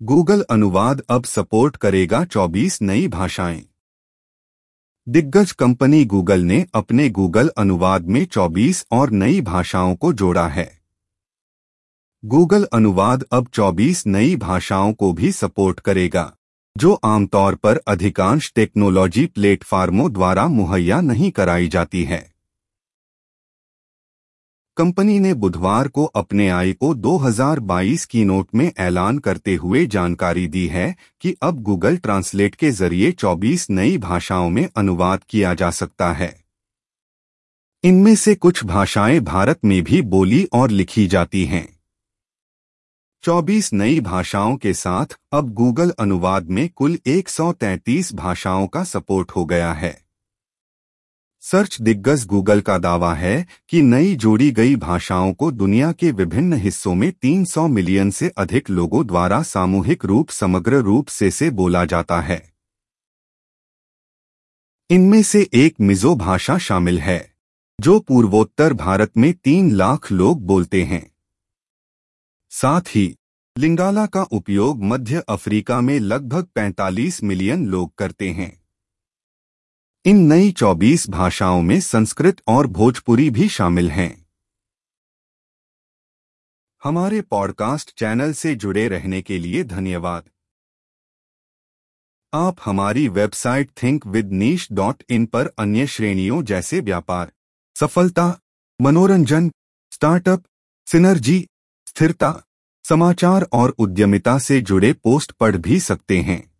Google अनुवाद अब support करेगा 24 नई भाषाएँ। दिग्गज कंपनी गूगल ने अपने गूगल अनुवाद में 24 और नई भाषाओं को जोड़ा है। गूगल अनुवाद अब 24 नई भाषाओं को भी सपोर्ट करेगा, जो आमतौर पर अधिकांश टेक्नोलॉजी प्लेटफार्मों द्वारा मुहैया नहीं कराई जाती है। कंपनी ने बुधवार को अपने आई को 2022 की नोट में ऐलान करते हुए जानकारी दी है कि अब गूगल ट्रांसलेट के ज़रिए 24 नई भाषाओं में अनुवाद किया जा सकता है। इनमें से कुछ भाषाएँ भारत में भी बोली और लिखी जाती हैं। 24 नई भाषाओं के साथ अब गूगल अनुवाद में कुल 133 भाषाओं का सपोर्ट हो गया है। सर्च दिग्गज गूगल का दावा है कि नई जोड़ी गई भाषाओं को दुनिया के विभिन्न हिस्सों में 300 मिलियन से अधिक लोगों द्वारा सामूहिक रूप, समग्र रूप से से बोला जाता है। इनमें से एक मिजो भाषा शामिल है, जो पूर्वोत्तर भारत में तीन लाख लोग बोलते हैं। साथ ही, लिंगाला का उपयोग मध्य अफ्रीका में लगभग 45 मिलियन लोग करते हैं। इन नई 24 भाषाओं में संस्कृत और भोजपुरी भी शामिल हैं। हमारे पॉडकास्ट चैनल से जुड़े रहने के लिए धन्यवाद। आप हमारी website think with niche dot in पर अन्य श्रेणियों जैसे व्यापार, सफलता, मनोरंजन, स्टार्टअप, सिनर्जी, स्थिरता, समाचार और उद्यमिता से जुड़े पोस्ट पढ़ भी सकते हैं।